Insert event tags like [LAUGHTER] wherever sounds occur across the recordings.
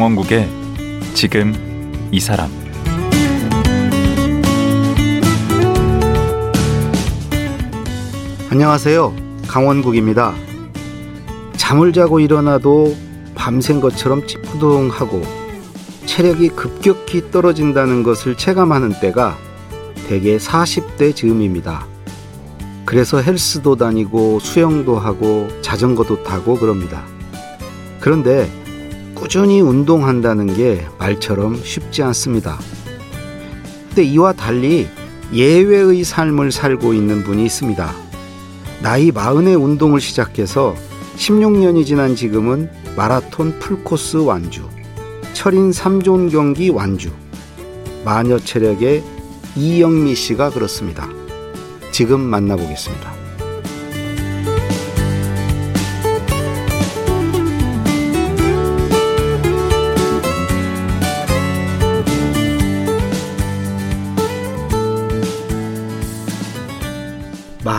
강원국의 지금 이 사람 안녕하세요. 강원국입니다. 잠을 자고 일어나도 밤샌 것처럼 찌푸둥하고 체력이 급격히 떨어진다는 것을 체감하는 때가 대개 40대 즈음입니다. 그래서 헬스도 다니고 수영도 하고 자전거도 타고 그럽니다. 그런데 꾸준히 운동한다는 게 말처럼 쉽지 않습니다. 근데 이와 달리 예외의 삶을 살고 있는 분이 있습니다. 나이 마흔에 운동을 시작해서 16년이 지난 지금은 마라톤 풀코스 완주, 철인 3존 경기 완주, 마녀 체력의 이영미 씨가 그렇습니다. 지금 만나보겠습니다.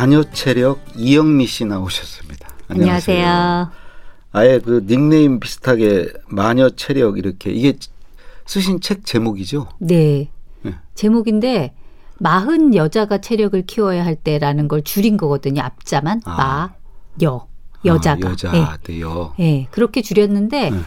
마녀 체력 이영미 씨 나오셨습니다. 안녕하세요. 안녕하세요. 아예 그 닉네임 비슷하게 마녀 체력 이렇게 이게 쓰신 책 제목이죠? 네. 네. 제목인데 마흔 여자가 체력을 키워야 할 때라는 걸 줄인 거거든요. 앞자만 아. 마여 여자가. 아, 여자, 네. 네. 여. 네, 그렇게 줄였는데 네.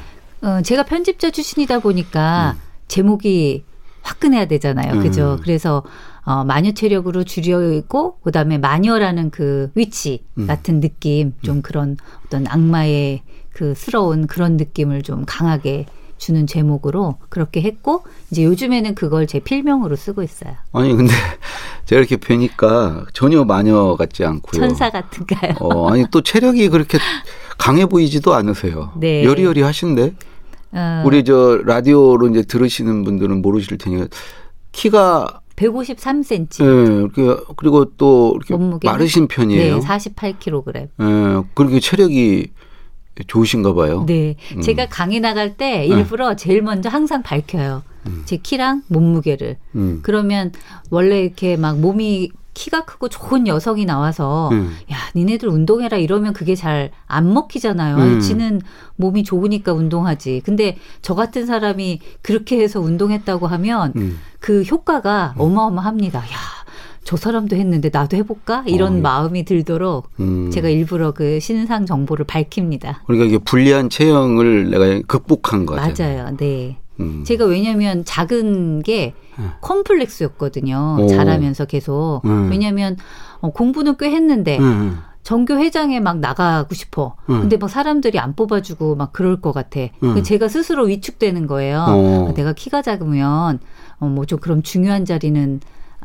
어, 제가 편집자 출신이다 보니까 제목이 화끈해야 되잖아요. 그죠? 음. 그래서 어, 마녀 체력으로 줄여있고 그다음에 마녀라는 그 위치 음. 같은 느낌, 좀 그런 어떤 악마의 그 스러운 그런 느낌을 좀 강하게 주는 제목으로 그렇게 했고 이제 요즘에는 그걸 제 필명으로 쓰고 있어요. 아니 근데 [LAUGHS] 제가 이렇게 뵈니까 전혀 마녀 같지 않고요. 천사 같은가요? 어, 아니 또 체력이 그렇게 강해 보이지도 않으세요. 네. 여리여리 하신데 어, 우리 저 라디오로 이제 들으시는 분들은 모르실 테니까 키가 153cm. 예, 이렇게 그리고 또 이렇게 몸무게는? 마르신 편이에요. 네, 48kg. 예, 그렇게 체력이 좋으신가 봐요. 네. 음. 제가 강의 나갈 때 일부러 제일 먼저 항상 밝혀요. 제 키랑 몸무게를. 음. 그러면 원래 이렇게 막 몸이 키가 크고 좋은 여성이 나와서 음. 야, 니네들 운동해라 이러면 그게 잘 안 먹히잖아요. 음. 지는 몸이 좋으니까 운동하지. 근데 저 같은 사람이 그렇게 해서 운동했다고 하면 음. 그 효과가 어마어마합니다. 야, 저 사람도 했는데 나도 해볼까? 이런 어. 마음이 들도록 음. 제가 일부러 그 신상 정보를 밝힙니다. 그러니까 이게 불리한 체형을 내가 극복한 거죠. 맞아요. 네. 음. 제가 왜냐면 작은 게 컴플렉스였거든요. 오. 자라면서 계속. 음. 왜냐면 어, 공부는 꽤 했는데 음. 전교 회장에 막 나가고 싶어. 음. 근데 막 사람들이 안 뽑아주고 막 그럴 것 같아. 음. 제가 스스로 위축되는 거예요. 어. 아, 내가 키가 작으면 어, 뭐 좀 그럼 중요한 자리는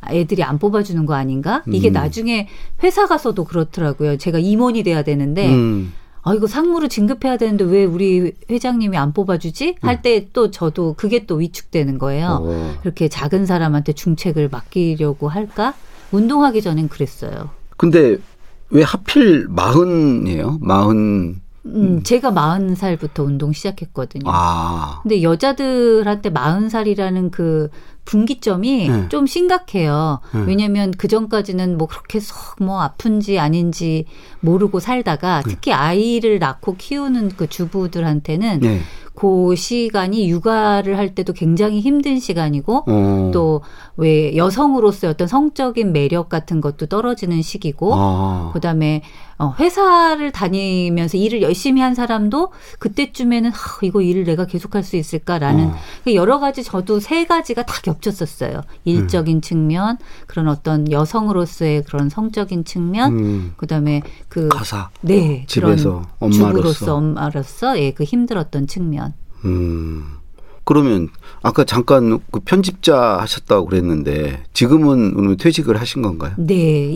애들이 안 뽑아주는 거 아닌가? 이게 음. 나중에 회사 가서도 그렇더라고요. 제가 임원이 돼야 되는데 음. 아 이거 상무를 진급해야 되는데 왜 우리 회장님이 안 뽑아주지? 할 때 또 저도 그게 또 위축되는 거예요. 어. 이렇게 작은 사람한테 중책을 맡기려고 할까? 운동하기 전엔 그랬어요. 근데 왜 하필 마흔이에요? 마흔. 음, 제가 마흔 살부터 운동 시작했거든요. 아. 근데 여자들한테 마흔 살이라는 그 분기점이 네. 좀 심각해요. 네. 왜냐면 그 전까지는 뭐 그렇게 썩 뭐 아픈지 아닌지 모르고 살다가 네. 특히 아이를 낳고 키우는 그 주부들한테는 네. 그 시간이 육아를 할 때도 굉장히 힘든 시간이고 어. 또왜 여성으로서의 어떤 성적인 매력 같은 것도 떨어지는 시기고 아. 그다음에 어, 회사를 다니면서 일을 열심히 한 사람도 그때쯤에는 하, 이거 일을 내가 계속할 수 있을까라는 어. 그 여러 가지 저도 세 가지가 다 겹쳤었어요. 일적인 음. 측면, 그런 어떤 여성으로서의 그런 성적인 측면, 음. 그다음에 그 가사. 네, 집에서 엄마로서. 엄마로서 예, 그 힘들었던 측면. 음. 그러면 아까 잠깐 그 편집자 하셨다고 그랬는데 지금은 그러면 퇴직을 하신 건가요? 네,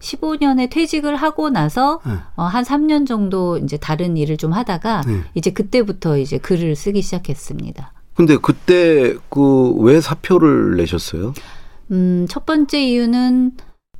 2015년에 퇴직을 하고 나서 네. 어, 한 3년 정도 이제 다른 일을 좀 하다가 네. 이제 그때부터 이제 글을 쓰기 시작했습니다. 근데 그때 그 왜 사표를 내셨어요? 음, 첫 번째 이유는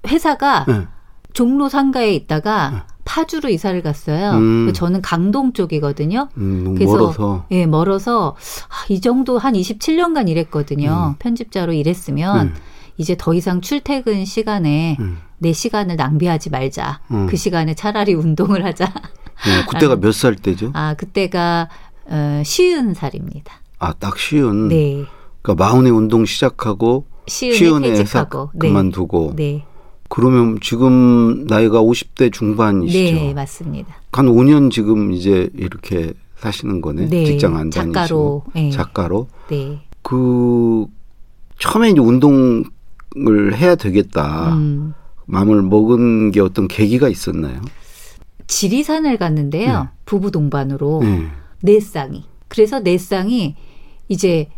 회사가 네. 종로 상가에 있다가 파주로 이사를 갔어요. 음. 저는 강동 쪽이거든요. 음, 그래서 멀어서. 예, 멀어서 아, 이 정도 한 27년간 일했거든요. 음. 편집자로 일했으면 음. 이제 더 이상 출퇴근 시간에 음. 내 시간을 낭비하지 말자. 음. 그 시간에 차라리 [LAUGHS] 운동을 하자. 어, 그때가 몇 살 때죠? 아, 그때가 어, 쉬운 살입니다. 아, 딱 쉬운. 네. 그러니까 마흔에 운동 시작하고 쉬운에 퇴직하고. 네. 그만두고. 네. 그러면 지금 나이가 50대 중반이시죠. 네, 맞습니다. 한 5년 지금 이제 이렇게 사시는 거네. 네, 직장 안 다니시고. 작가로, 네. 작가로. 네. 그 처음에 이제 운동을 해야 되겠다. 음. 마음을 먹은 게 어떤 계기가 있었나요? 지리산을 갔는데요. 네. 부부 동반으로 네. 네 쌍이. 그래서 네 쌍이 이제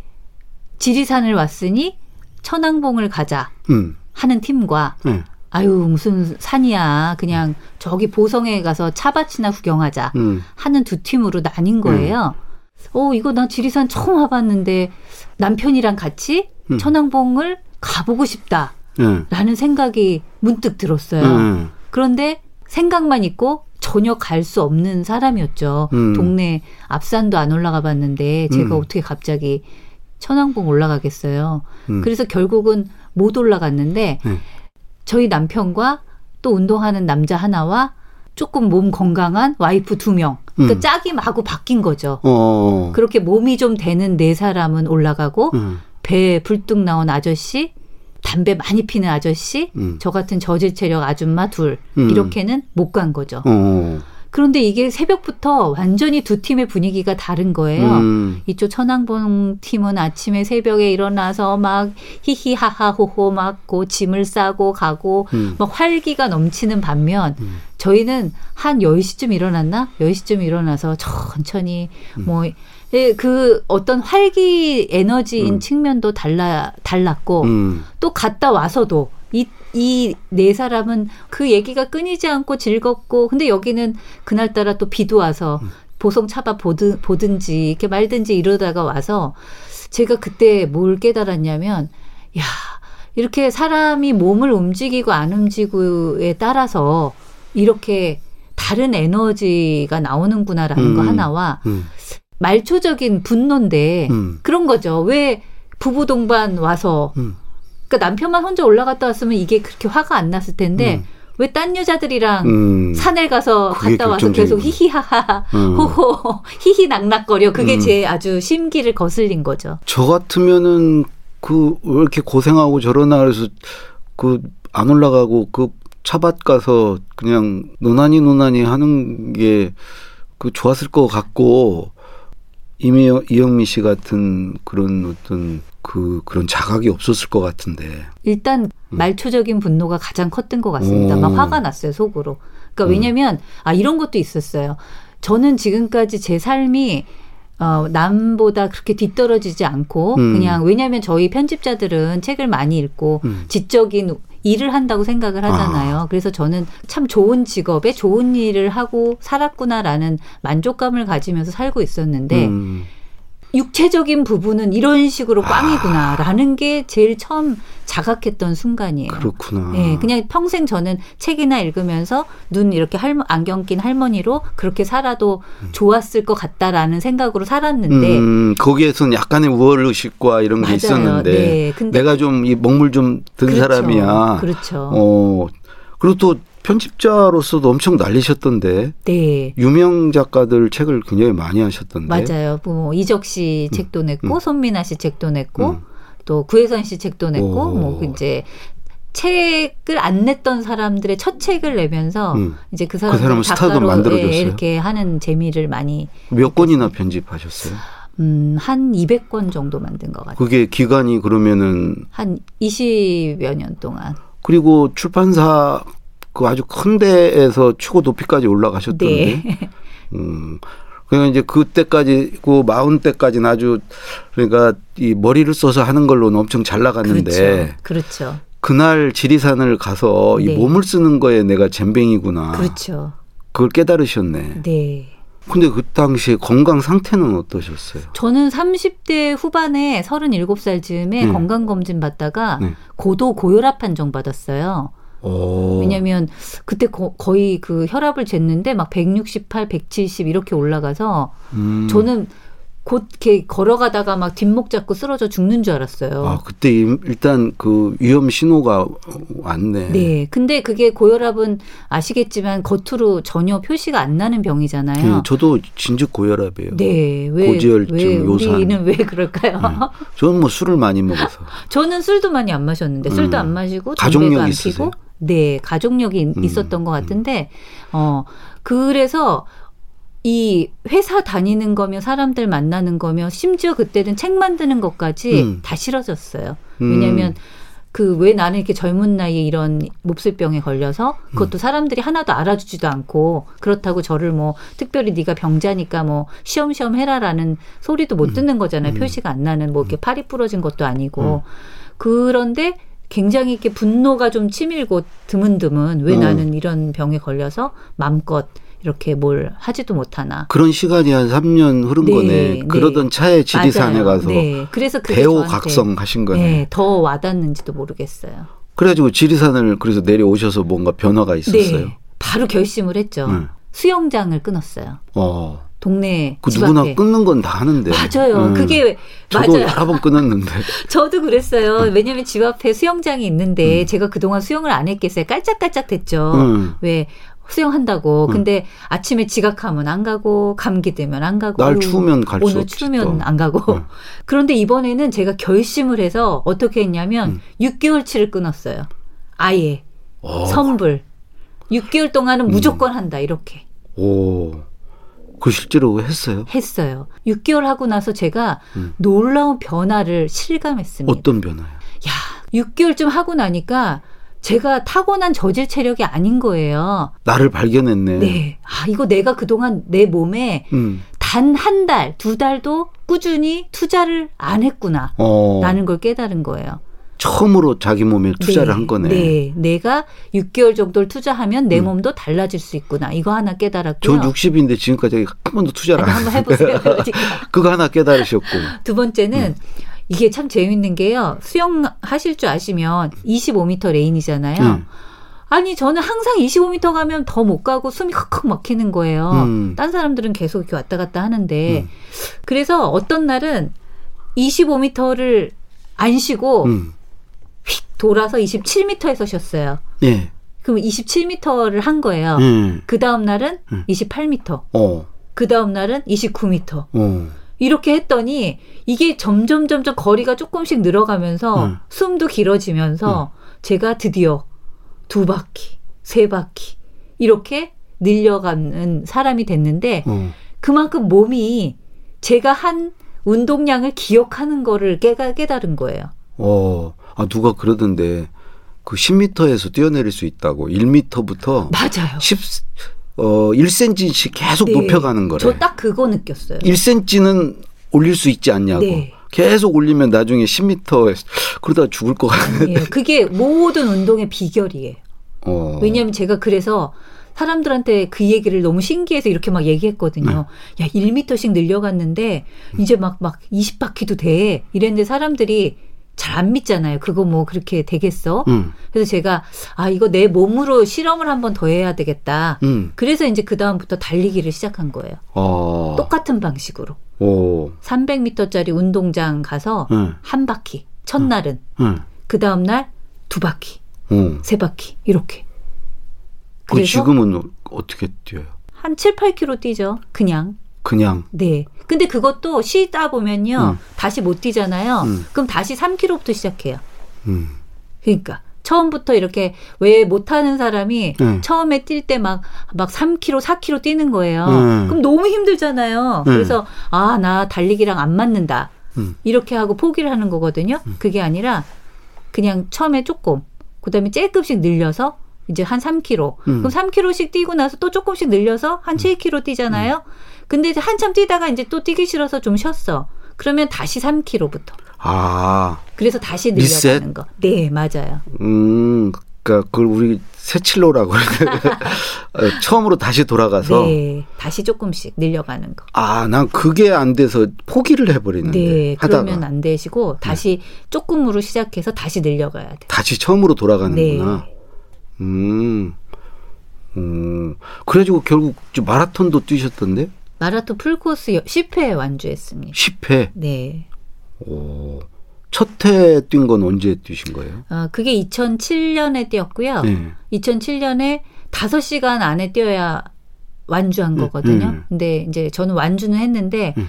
지리산을 왔으니 천왕봉을 가자 음. 하는 팀과 네. 아유 무슨 산이야 그냥 저기 보성에 가서 차밭이나 구경하자 음. 하는 두 팀으로 나뉜 거예요. 어 이거 나 지리산 처음 와봤는데 남편이랑 같이 음. 천왕봉을 가보고 싶다. 네. 라는 생각이 문득 들었어요. 네. 그런데 생각만 있고 전혀 갈 수 없는 사람이었죠. 음. 동네 앞산도 안 올라가 봤는데 제가 음. 어떻게 갑자기 천왕봉 올라가겠어요. 음. 그래서 결국은 못 올라갔는데 네. 저희 남편과 또 운동하는 남자 하나와 조금 몸 건강한 와이프 두 명. 그러니까 음. 짝이 마구 바뀐 거죠. 어. 그렇게 몸이 좀 되는 네 사람은 올라가고 음. 배에 불뚝 나온 아저씨, 담배 많이 피는 아저씨, 음. 저 같은 저질 체력 아줌마 둘 음. 이렇게는 못 간 거죠. 어. 그런데 이게 새벽부터 완전히 두 팀의 분위기가 다른 거예요. 음. 이쪽 천왕봉 팀은 아침에 새벽에 일어나서 막 히히하하호호 막고 짐을 싸고 가고 음. 막 활기가 넘치는 반면 음. 저희는 한 10시쯤 일어났나? 10시쯤 일어나서 천천히 음. 뭐 예, 그 어떤 활기 에너지인 음. 측면도 달라 달랐고 음. 또 갔다 와서도 이 이 네 사람은 그 얘기가 끊이지 않고 즐겁고 근데 여기는 그날따라 또 비도 와서 보성 차바 보든, 보든지 이렇게 말든지 이러다가 와서 제가 그때 뭘 깨달았냐면 야 이렇게 사람이 몸을 움직이고 안 움직이고에 따라서 이렇게 다른 에너지가 나오는구나라는 거 음. 하나와 음. 말초적인 분노인데 음. 그런 거죠. 왜 부부 동반 와서 음. 그러니까 남편만 혼자 올라갔다 왔으면 이게 그렇게 화가 안 났을 텐데 음. 왜딴 여자들이랑 음. 산에 가서 그게 갔다 와서 계속. 히히하하 음. 호호 [LAUGHS] 히히 낙낙거려 그게 음. 제 아주 심기를 거슬린 거죠. 저 같으면은 그 왜 이렇게 고생하고 저러나 그래서 그 안 올라가고 그 차밭 가서 그냥 노나니 노나니 하는 게 그 좋았을 것 같고 이미 이영미 씨 같은 그런 어떤 그 그런 자각이 없었을 것 같은데. 일단 말초적인 분노가 가장 컸던 것 같습니다. 음. 막 화가 났어요 속으로. 그러니까 음. 왜냐면 아 이런 것도 있었어요. 저는 지금까지 제 삶이 어, 남보다 그렇게 뒤떨어지지 않고 음. 그냥 왜냐하면 저희 편집자들은 책을 많이 읽고 음. 지적인 일을 한다고 생각을 하잖아요. 그래서 저는 참 좋은 직업에 좋은 일을 하고 살았구나라는 만족감을 가지면서 살고 있었는데 음. 육체적인 부분은 이런 식으로 꽝이구나라는 게 제일 처음 자각했던 순간이에요. 그렇구나. 예, 그냥 평생 저는 책이나 읽으면서 눈 이렇게 할머, 안경 낀 할머니로 그렇게 살아도 좋았을 것 같다라는 생각으로 살았는데 음, 거기에서는 약간의 우월 의식과 이런 게 맞아요. 있었는데 네, 근데 내가 좀 이 먹물 좀든 그렇죠. 사람이야. 그렇죠. 어. 그리고 또 편집자로서도 엄청 날리셨던데 네. 유명 작가들 책을 굉장히 많이 하셨던데. 맞아요. 뭐 이적 씨 책도 냈고 음. 손민아 씨 책도 냈고 음. 또 구혜선 씨 책도 냈고 오. 뭐 이제 책을 안 냈던 사람들의 첫 책을 내면서 음. 이제 그 사람을 스타도 작가로 만들어줬어요? 예, 이렇게 하는 재미를 많이 몇 권이나 편집하셨어요? 음, 한 200권 정도 만든 것 같아요. 그게 기간이 그러면은 한 20여 년 동안. 그리고 출판사 그 아주 큰 데에서 최고 높이까지 올라가셨던데. 네. [LAUGHS] 음. 그러니까 이제 그때까지 그 마흔 때까지는 아주 그러니까 이 머리를 써서 하는 걸로는 엄청 잘 나갔는데 그렇죠. 그렇죠. 그날 지리산을 가서 네. 이 몸을 쓰는 거에 내가 젬병이구나. 그렇죠. 그걸 깨달으셨네. 네. 근데 그 당시에 건강 상태는 어떠셨어요? 저는 30대 후반에 37살 즈음에 음. 건강검진 받다가 네. 고도 고혈압 판정 받았어요. 오. 왜냐면 그때 거, 거의 그 혈압을 쟀는데 막 168, 170 이렇게 올라가서 음. 저는 곧 이렇게 걸어가다가 막 뒷목 잡고 쓰러져 죽는 줄 알았어요. 아, 그때 임- 일단 그 위험 신호가 왔네. 네. 근데 그게 고혈압은 아시겠지만 겉으로 전혀 표시가 안 나는 병이잖아요. 예, 저도 진즉 고혈압이에요. 네. 왜, 고지혈증 왜 요산. 우리는 왜 그럴까요? 네. 저는 뭐 술을 많이 먹어서. [LAUGHS] 저는 술도 많이 안 마셨는데 술도 음. 안 마시고 담배도 안 있으세요? 네 가족력이 음. 있었던 것 같은데 어 그래서 이 회사 다니는 거며 사람들 만나는 거며 심지어 그때는 책 만드는 것까지 음. 다 싫어졌어요. 음. 왜냐하면 그 왜 나는 이렇게 젊은 나이에 이런 몹쓸병에 걸려서 그것도 사람들이 하나도 알아주지도 않고 그렇다고 저를 뭐 특별히 네가 병자니까 뭐 시험시험 해라라는 소리도 못 듣는 거잖아요. 표시가 안 나는 뭐 이렇게 팔이 부러진 것도 아니고 그런데 굉장히 이렇게 분노가 좀 치밀고 드문드문 왜 음. 나는 이런 병에 걸려서 마음껏 이렇게 뭘 하지도 못하나. 그런 시간이 한 3년 흐른 네, 거네. 네. 그러던 차에 지리산에 맞아요. 가서 네. 그래서 대호 각성 하신 거네. 네, 더 와닿는지도 모르겠어요. 그래가지고 지리산을 그래서 내려오셔서 뭔가 변화가 있었어요. 네. 바로 결심을 했죠. 네. 수영장을 끊었어요. 어. 동네 그집 누구나 앞에. 끊는 건 다 하는데. 맞아요. 음. 그게 저도 맞아요. 여러 번 끊었는데. [LAUGHS] 저도 그랬어요. 왜냐면 집 앞에 수영장이 음. 있는데 제가 그동안 수영을 안 했겠어요. 깔짝깔짝 됐죠. 음. 왜 수영한다고. 음. 근데 아침에 지각하면 안 가고 감기 되면 안 가고 날 추우면 갈수 오늘 추우면 또. 안 가고. 음. [LAUGHS] 그런데 이번에는 제가 결심을 해서 어떻게 했냐면 음. 6개월치를 끊었어요. 아예 어. 선불. 6개월 동안은 음. 무조건 한다 이렇게 오. 그 실제로 했어요? 했어요. 6개월 하고 나서 제가 음. 놀라운 변화를 실감했습니다. 어떤 변화요? 야, 6개월쯤 하고 나니까 제가 타고난 저질 체력이 아닌 거예요. 나를 발견했네. 네. 아, 이거 내가 그동안 내 몸에 음. 단한 달, 두 달도 꾸준히 투자를 안 했구나. 어. 라는 걸 깨달은 거예요. 처음으로 자기 몸에 투자를 네, 한 거네. 네. 내가 6개월 정도를 투자하면 내 음. 몸도 달라질 수 있구나. 이거 하나 깨달았고요. 전 60인데 지금까지 한 번도 투자를 아니, 안 한번 했어요. 해보세요. 그러니까. [LAUGHS] 그거 하나 깨달으셨고. 두 번째는 이게 참 재밌는 게요. 수영 하실 줄 아시면 25m 레인이잖아요. 음. 아니 저는 항상 25m 가면 더 못 가고 숨이 헉헉 막히는 거예요. 음. 딴 사람들은 계속 이렇게 왔다 갔다 하는데 음. 그래서 어떤 날은 25m를 안 쉬고 음. 휙 돌아서 27m에서 쉬었어요. 예. 그럼 27m를 한 거예요. 예. 그 다음 날은 음. 28m. 어. 그 다음 날은 29m. 어. 이렇게 했더니 이게 점점 점점 거리가 조금씩 늘어가면서 음. 숨도 길어지면서 제가 드디어 두 바퀴, 세 바퀴 이렇게 늘려가는 사람이 됐는데 어. 그만큼 몸이 제가 한 운동량을 기억하는 거를 깨달은 거예요. 어. 아 누가 그러던데 그 10m에서 뛰어내릴 수 있다고 1m부터 맞아요. 10 어, 1cm씩 계속 네. 높여가는 거래. 저 딱 그거 느꼈어요. 1cm는 올릴 수 있지 않냐고. 네. 계속 올리면 나중에 10m 그러다 죽을 것 같은데. 그게 모든 운동의 비결이에요. 어. 왜냐하면 제가 그래서 사람들한테 그 얘기를 너무 신기해서 이렇게 막 얘기했거든요. 네. 야, 1미터씩 늘려갔는데 이제 막, 막 20바퀴도 돼. 이랬는데 사람들이 잘 안 믿잖아요. 그거 뭐 그렇게 되겠어? 음. 그래서 제가 아, 이거 내 몸으로 실험을 한번 더 해야 되겠다. 음. 그래서 이제 그 다음부터 달리기를 시작한 거예요. 어. 똑같은 방식으로. 오. 300m짜리 운동장 가서 응. 한 바퀴. 첫날은. 응. 그 다음 날 두 바퀴. 어. 세 바퀴. 이렇게. 그 지금은 어떻게 뛰어요? 한 7, 8km 뛰죠. 그냥. 그냥. 네. 근데 그것도 쉬다 보면요. 음. 다시 못 뛰잖아요. 음. 그럼 다시 3km부터 시작해요. 음. 그러니까 처음부터 이렇게 왜 못하는 사람이 네. 처음에 뛸 때 막 막 3km, 4km 뛰는 거예요. 네. 그럼 너무 힘들잖아요. 네. 그래서 아, 나 달리기랑 안 맞는다. 음. 이렇게 하고 포기를 하는 거거든요. 그게 아니라 그냥 처음에 조금 그다음에 조금씩 늘려서 이제 한 3km. 음. 그럼 3km씩 뛰고 나서 또 조금씩 늘려서 한 7km 뛰잖아요. 근데 이제 한참 뛰다가 이제 또 뛰기 싫어서 좀 쉬었어. 그러면 다시 3km부터. 아. 그래서 다시? 늘려가는 거. 네, 맞아요. 음. 그러니까 그걸 우리 새칠로라고. [LAUGHS] 어, 처음으로 다시 돌아가서 네, 다시 조금씩 늘려가는 거. 아, 난 그게 안 돼서 포기를 해 버리는데 네, 하다가 그러면 안 되시고 다시 조금으로 시작해서 다시 늘려가야 돼. 다시 처음으로 돌아가는구나. 네. 음. 음. 그래가지고 결국 저 마라톤도 뛰셨던데? 마라톤 풀코스 10회 완주했습니다. 10회. 네. 오. 첫해 뛴건 언제 뛰신 거예요? 어, 그게 2007년에 뛰었고요. 네. 2007년에 5시간 안에 뛰어야 완주한 거거든요. 음. 근데 이제 저는 완주는 했는데 음.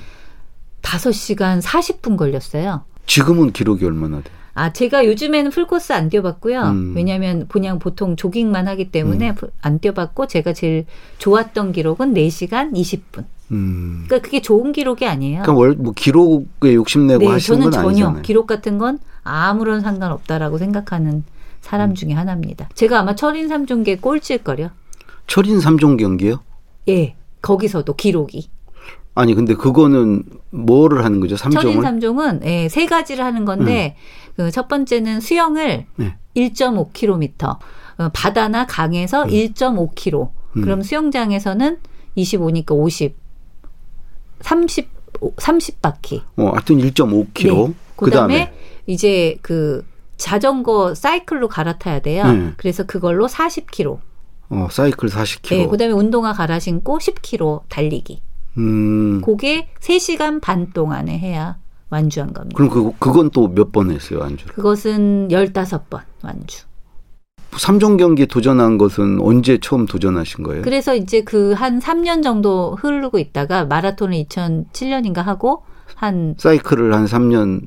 5시간 40분 걸렸어요. 지금은 기록이 얼마나 돼요? 아, 제가 요즘에는 풀코스 안 뛰어봤고요. 음. 왜냐하면 그냥 보통 조깅만 하기 때문에 푸- 안 뛰어봤고 제가 제일 좋았던 기록은 4시간 20분. 음. 그러니까 그게 좋은 기록이 아니에요. 그러니까 월, 뭐 기록에 욕심내고 네, 하시는 저는 전혀 아니잖아요. 기록 같은 건 아무런 상관없다라고 생각하는 사람 음. 중에 하나입니다. 제가 아마 철인 삼종계 꼴찌일걸요. 철인 3종 경기요? 예, 거기서도 기록이. 아니 근데 그거는 뭐를 하는 거죠? 3종을? 삼종은 예, 세 가지를 하는 건데 그첫 번째는 수영을 네. 1.5km 어, 바다나 강에서 1.5km 음. 그럼 수영장에서는 25니까 50 30 30 바퀴. 어, 하여튼 1.5km. 네. 그 그다음에 다음에 이제 그 자전거 사이클로 갈아타야 돼요. 음. 그래서 그걸로 40km. 어, 사이클 40km. 네, 그다음에 운동화 갈아 신고 10km 달리기. 음. 그게 3시간 반 동안에 해야 완주한 겁니다. 그럼 그 그건 또 몇 번 했어요, 안주를? 그것은 15번 완주. 3종 경기 도전한 것은 언제 처음 도전하신 거예요? 그래서 이제 그 한 3년 정도 흐르고 있다가 마라톤을 2007년인가 하고 한 사이클을 한 3년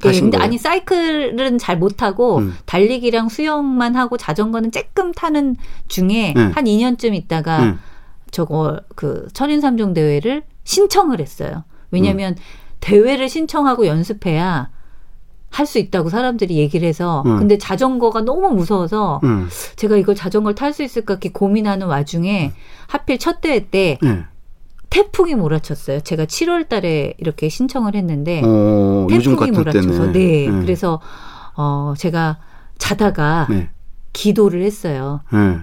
네, 타신 근데 거예요? 아니 사이클은 잘 못하고 음. 달리기랑 수영만 하고 자전거는 조금 타는 중에 네. 한 2년쯤 있다가 응. 저거 그 철인 삼종 대회를 신청을 했어요. 왜냐하면 음. 대회를 신청하고 연습해야 할 수 있다고 사람들이 얘기를 해서 음. 근데 자전거가 너무 무서워서 응. 제가 이걸 자전거를 탈 수 있을까 이렇게 고민하는 와중에 하필 첫 대회 때 네. 태풍이 몰아쳤어요. 제가 7월 달에 이렇게 신청을 했는데 어, 요즘 태풍이 몰아쳐서. 네. 네. 그래서 어 제가 자다가 네. 기도를 했어요. 네.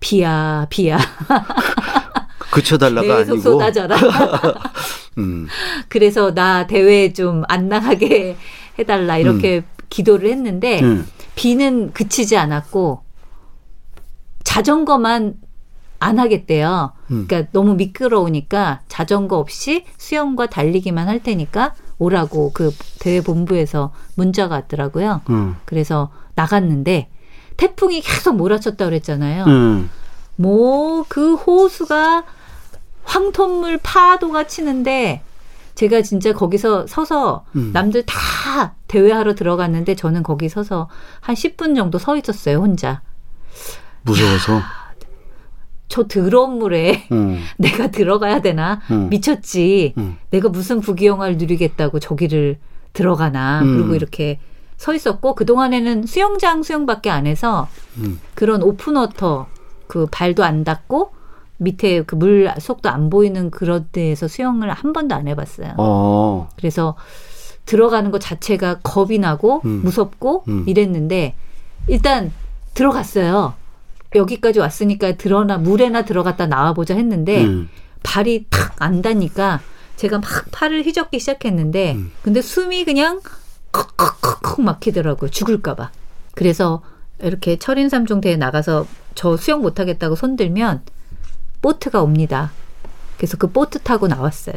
비야 비야 [LAUGHS] 그쳐달라가 계속 아니고. 쏟아져라. [LAUGHS] 음. 그래서 나 대회 좀 안 나가게 해달라 이렇게 기도를 했는데 네. 비는 그치지 않았고 자전거만 안 하겠대요. 음. 그러니까 너무 미끄러우니까 자전거 없이 수영과 달리기만 할 테니까 오라고 그 대회 본부에서 문자가 왔더라고요. 음. 그래서 나갔는데 태풍이 계속 몰아쳤다 그랬잖아요. 음. 뭐그 호수가 황토물 파도가 치는데 제가 진짜 거기서 서서 음. 남들 다 대회하러 들어갔는데 저는 거기 서서 한 10분 정도 서 있었어요, 혼자. 무서워서. 저 더러운 물에 음. [LAUGHS] 내가 들어가야 되나? 음. 미쳤지. 음. 내가 무슨 부귀영화를 누리겠다고 저기를 들어가나. 음. 그리고 이렇게 서 있었고 그동안에는 수영장 수영밖에 안 해서 음. 그런 오픈워터 그 발도 안 닿고 밑에 그 물 속도 안 보이는 그런 데에서 수영을 한 번도 안 해봤어요. 어. 그래서 들어가는 것 자체가 겁이 나고 음. 무섭고 음. 이랬는데 일단 들어갔어요. 여기까지 왔으니까 들어나 물에나 들어갔다 나와보자 했는데 음. 발이 탁안 닿니까 제가 막 팔을 휘젓기 시작했는데 음. 근데 숨이 그냥 컥컥컥컥 막히더라고요. 죽을까봐. 그래서 이렇게 철인 삼종 대회 나가서 저 수영 못하겠다고 손들면 보트가 옵니다. 그래서 그 보트 타고 나왔어요.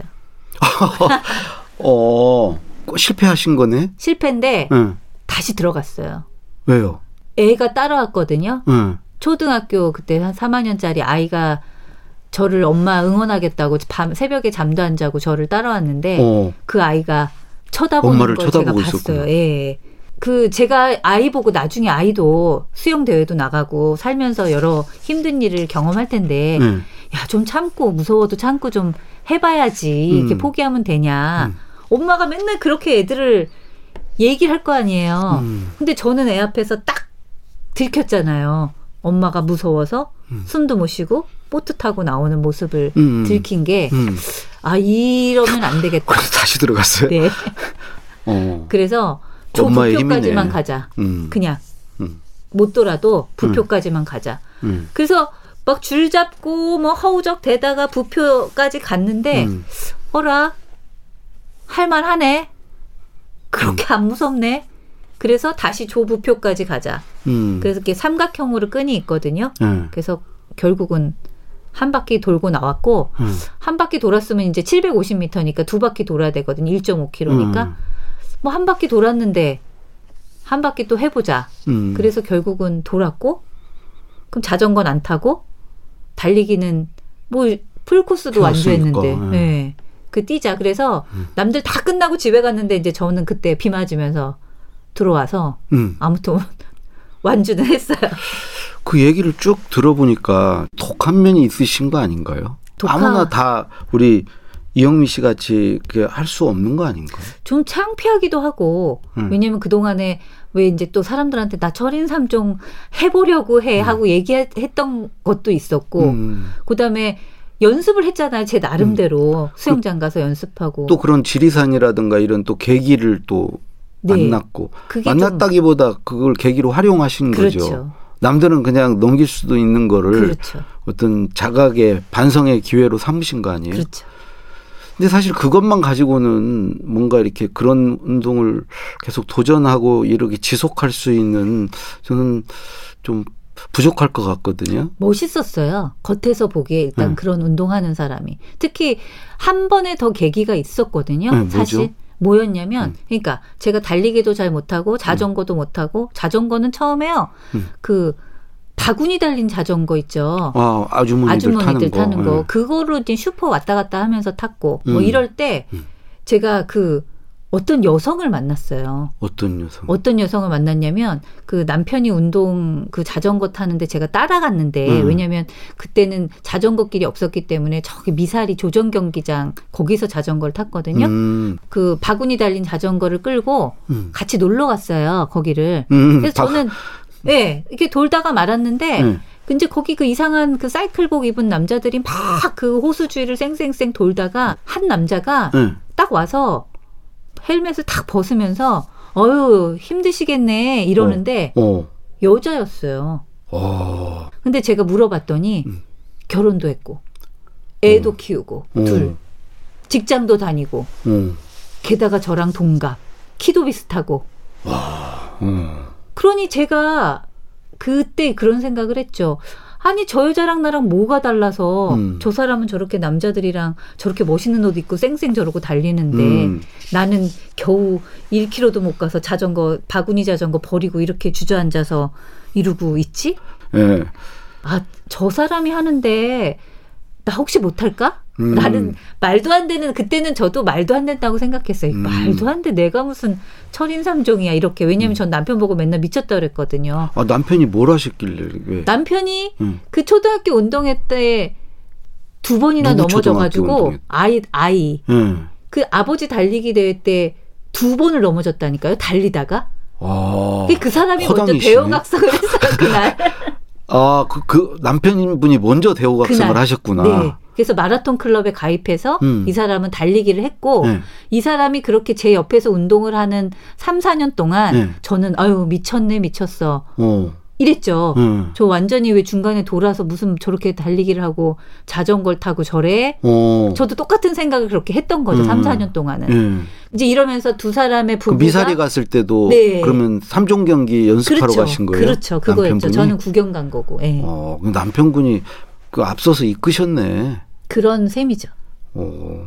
[LAUGHS] 어. 실패하신 거네? 실패인데 응. 다시 들어갔어요. 왜요? 애가 따라왔거든요. 응. 초등학교 그때 한 3학년짜리 아이가 저를 엄마 응원하겠다고 밤 새벽에 잠도 안 자고 저를 따라왔는데 어. 그 아이가 쳐다보는 엄마를 걸 제가 쳐다보고 봤어요. 있었구나. 예. 그 제가 아이 보고 나중에 아이도 수영 대회도 나가고 살면서 여러 힘든 일을 경험할 텐데 응. 야좀 참고 무서워도 참고 좀 해봐야지 이렇게 음. 포기하면 되냐. 음. 엄마가 맨날 그렇게 애들을 얘기를 할 거 아니에요. 음. 근데 저는 애 앞에서 딱 들켰잖아요. 엄마가 무서워서 음. 숨도 못 쉬고 보트 타고 나오는 모습을 음. 들킨 게 음. 아 이러면 안 되겠다. 그래서 다시 들어갔어요? 네. [LAUGHS] 어. 그래서 저 부표까지만 힘이네. 가자. 음. 그냥 음. 못 돌아도 부표까지만 가자. 음. 그래서 막 줄 잡고 뭐 허우적 대다가 부표까지 갔는데 음. 어라 할만하네. 그렇게 음. 안 무섭네. 그래서 다시 조부표까지 가자. 음. 그래서 이렇게 삼각형으로 끈이 있거든요. 예. 그래서 결국은 한 바퀴 돌고 나왔고 음. 한 바퀴 돌았으면 이제 750m니까 두 바퀴 돌아야 되거든요. 1.5km니까 음. 뭐한 바퀴 돌았는데 한 바퀴 또 해보자. 음. 그래서 결국은 돌았고 그럼 자전거는 안 타고 달리기는 뭐 풀코스도 완주했는데 예. 네. 그 뛰자 그래서 음. 남들 다 끝나고 집에 갔는데 이제 저는 그때 비 맞으면서 들어와서 음. 아무튼 [LAUGHS] 완주는 했어요. 그 얘기를 쭉 들어보니까 독한 면이 있으신 거 아닌가요? 독하- 아무나 다 우리 이영미 씨 같이 할 수 없는 거 아닌가요? 좀 창피하기도 하고 음. 왜냐면 그 동안에 왜 이제 또 사람들한테 나 철인 삼종 해보려고 해 하고 얘기했던 것도 있었고 음. 그다음에 연습을 했잖아요 제 나름대로 수영장 가서 연습하고 또 그런 지리산이라든가 이런 또 계기를 또 네. 만났고 만났다기보다 그걸 계기로 활용하신 거죠. 그렇죠 남들은 그냥 넘길 수도 있는 거를 그렇죠 어떤 자각의 반성의 기회로 삼으신 거 아니에요? 그렇죠 근데 사실 그것만 가지고는 뭔가 이렇게 그런 운동을 계속 도전하고 이렇게 지속할 수 있는 저는 좀 부족할 것 같거든요. 멋있었어요 겉에서 보기에 일단 음. 그런 운동하는 사람이 특히 한 번에 더 계기가 있었거든요 네? 사실 뭐였냐면 음. 그러니까 제가 달리기도 잘 못하고 자전거도 못하고 자전거는 처음에요 음. 그 바구니 달린 자전거 있죠 아, 아주머니들, 아주머니들 타는 타는 거. 거, 예. 그거로 이제 슈퍼 왔다 갔다 하면서 탔고 뭐 음. 이럴 때 음. 제가 그 어떤 여성을 만났어요. 어떤 여성? 어떤 여성을 만났냐면 그 남편이 운동 그 자전거 타는데 제가 따라갔는데 음. 왜냐면 그때는 자전거 길이 없었기 때문에 저기 미사리 조정 경기장 거기서 자전거를 탔거든요. 음, 그 바구니 달린 자전거를 끌고 음. 같이 놀러 갔어요. 거기를. 음, 그래서 바- 저는 예, 이렇게 돌다가 말았는데 네. 근데 거기 그 이상한 그 사이클복 입은 남자들이 막 그 호수 주위를 쌩쌩쌩 돌다가 한 남자가 네. 딱 와서 헬멧을 탁 벗으면서 어유 힘드시겠네 이러는데 어. 여자였어요. 어. 근데 제가 물어봤더니 음. 결혼도 했고 애도 키우고 어. 둘 직장도 다니고 어. 게다가 저랑 동갑 키도 비슷하고 어. 그러니 제가 그때 그런 생각을 했죠. 아니 저 여자랑 나랑 뭐가 달라서 음. 저 사람은 저렇게 남자들이랑 저렇게 멋있는 옷 입고 쌩쌩 저러고 달리는데 음. 나는 겨우 1km도 못 가서 자전거 바구니 자전거 버리고 이렇게 주저앉아서 이러고 있지? 예. 아저 사람이 하는데 나 혹시 못할까? 음. 나는 말도 안 되는 그때는 저도 말도 안 된다고 생각했어요. 음. 말도 안 돼. 내가 무슨 철인삼종이야 이렇게. 왜냐면 전 남편 보고 맨날 미쳤다 그랬거든요. 아, 남편이 뭘 하셨길래 왜? 남편이 음. 그 초등학교 운동회 때 두 번이나 넘어져가지고? 아이 아이 예. 그 아버지 달리기 대회 때 두 번을 넘어졌다니까요. 달리다가 아. 그 사람이 먼저. 대형학생을 했어요 그날. [LAUGHS] 아, 그, 그 남편분이 먼저 대호각성을 그날. 하셨구나. 네. 그래서 마라톤 클럽에 가입해서 음. 이 사람은 달리기를 했고 네. 이 사람이 그렇게 제 옆에서 운동을 하는 3, 4년 동안 네. 저는 아유 미쳤네 미쳤어 어. 이랬죠. 음. 저 완전히 왜 중간에 돌아서 무슨 저렇게 달리기를 하고 자전거를 타고 저래? 어. 저도 똑같은 생각을 그렇게 했던 거죠. 음. 3, 4년 동안은. 예. 이제 이러면서 두 사람의 그 부부가 미사리 갔을 때도 네. 그러면 삼종 경기 연습하러 그렇죠. 가신 거예요? 그렇죠. 그거였죠. 남편분이? 저는 구경 간 거고. 예. 어, 그 남편분이 그 앞서서 이끄셨네. 그런 셈이죠. 어.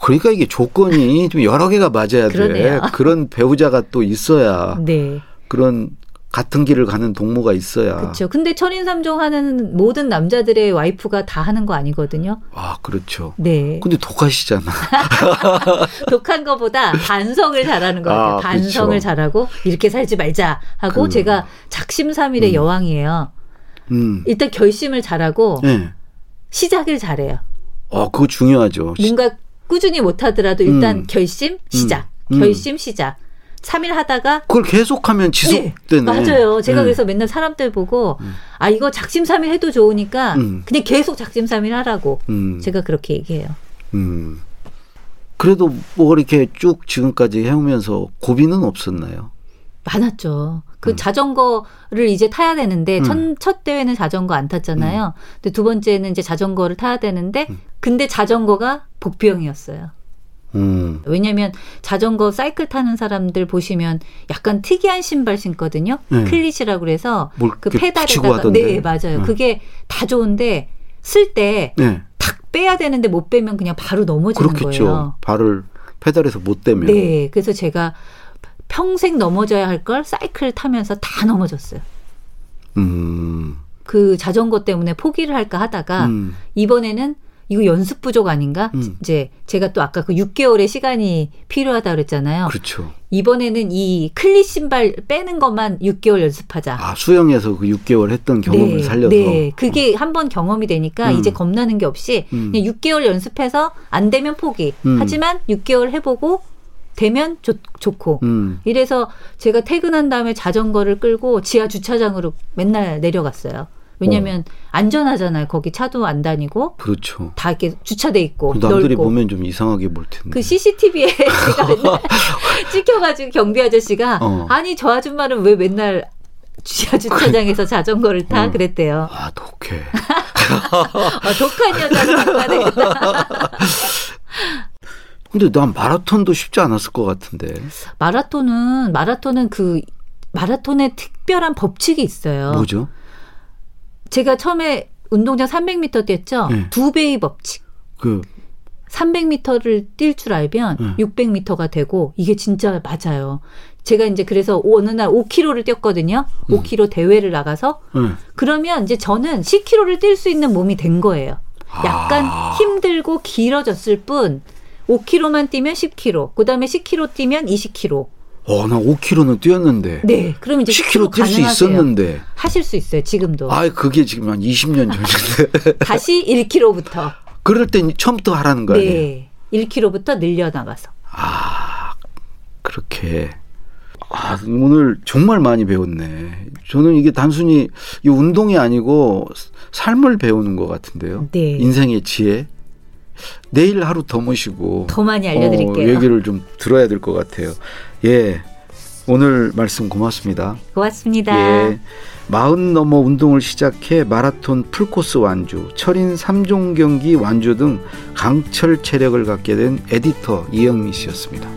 그러니까 이게 조건이 [LAUGHS] 좀 여러 개가 맞아야 돼. 그런 배우자가 또 있어야 네. 그런 같은 길을 가는 동무가 있어야. 그렇죠. 근데 철인삼종 하는 모든 남자들의 와이프가 다 하는 거 아니거든요. 아, 그렇죠. 네. 근데 독하시잖아. [LAUGHS] 독한 거보다 반성을 잘하는 것 같아요. 아, 반성을 그렇죠. 잘하고 이렇게 살지 말자 하고 그- 제가 작심삼일의 음. 여왕이에요. 음. 일단 결심을 잘하고 예. 시작을 잘해요. 어, 그거 중요하죠. 뭔가 꾸준히 못하더라도 일단 음. 결심 시작, 음. 결심 시작. 3일 하다가 그걸 계속하면 지속되네. 네, 맞아요. 제가 네. 그래서 맨날 사람들 보고 음. 아 이거 작심삼일 해도 좋으니까 음. 그냥 계속 작심삼일 하라고 음. 제가 그렇게 얘기해요. 음. 그래도 뭐 이렇게 쭉 지금까지 해오면서 고비는 없었나요? 많았죠. 그 음. 자전거를 이제 타야 되는데 음. 첫, 첫 대회는 자전거 안 탔잖아요. 근데 두 번째는 이제 자전거를 타야 되는데 음. 근데 자전거가 복병이었어요. 음. 왜냐면 자전거 사이클 타는 사람들 보시면 약간 특이한 신발 신거든요. 네. 클릿이라고 그래서 뭘그 페달에다가. 네 맞아요. 음. 그게 다 좋은데 쓸때 네. 탁 빼야 되는데 못 빼면 그냥 바로 넘어지는 그렇겠죠. 거예요. 발을 페달에서 못 대면. 네. 그래서 제가 평생 넘어져야 할 걸 사이클 타면서 다 넘어졌어요. 음. 그 자전거 때문에 포기를 할까 하다가 음. 이번에는 이거 연습 부족 아닌가? 음. 이제 제가 또 아까 그 6개월의 시간이 필요하다 그랬잖아요. 그렇죠. 이번에는 이 클릿 신발 빼는 것만 6개월 연습하자. 아, 수영에서 그 6개월 했던 경험을 살려서. 네, 그게 한번 경험이 되니까 음. 이제 겁나는 게 없이 음. 그냥 6개월 연습해서 안 되면 포기. 음. 하지만 6개월 해보고 되면 좋, 좋고. 음. 이래서 제가 퇴근한 다음에 자전거를 끌고 지하 주차장으로 맨날 내려갔어요. 왜냐면 안전하잖아요. 거기 차도 안 다니고 그렇죠. 다 이렇게 주차돼 있고 남들이 넓고. 보면 좀 이상하게 볼 텐데. 그 CCTV에 제가 맨날 [LAUGHS] 찍혀가지고 경비 아저씨가 어. 아니 저 아줌마는 왜 맨날 지하 주차장에서 자전거를 타 어. 그랬대요. 아, 독해. [LAUGHS] 아, 독한 여자를 만나야 되겠다. 근데 난 마라톤도 쉽지 않았을 것 같은데. 마라톤은 마라톤은 그 마라톤에 특별한 법칙이 있어요. 뭐죠? 제가 처음에 운동장 300m 뛰었죠. 네. 두 배의 법칙. 그 300m를 뛸 줄 알면 네. 600m가 되고 이게 진짜 맞아요. 제가 이제 그래서 어느 날 5km를 뛰었거든요. 음. 5km 대회를 나가서 네. 그러면 이제 저는 10km를 뛸 수 있는 몸이 된 거예요. 약간 아. 힘들고 길어졌을 뿐 5km만 뛰면 10km, 그 다음에 10km 뛰면 20km. 어, 나 5km는 뛰었는데. 네, 그럼 이제 10km 10km 뛸 수. 있었는데. 하실 수 있어요, 지금도. 아, 그게 지금 한 20년 전인데. [LAUGHS] 다시 1km부터. 그럴 땐 처음부터 하라는 거 아니에요? 네. 1km부터 늘려나가서. 그렇게. 아, 오늘 정말 많이 배웠네. 저는 이게 단순히 이 운동이 아니고 삶을 배우는 것 같은데요. 네. 인생의 지혜. 내일 하루 더 모시고 더 많이 알려드릴게요. 어, 얘기를 좀 들어야 될 것 같아요. 예. 오늘 말씀 고맙습니다. 고맙습니다. 예. 마흔 넘어 운동을 시작해 마라톤 풀코스 완주, 철인 3종 경기 완주 등 강철 체력을 갖게 된 에디터 이영미 씨였습니다.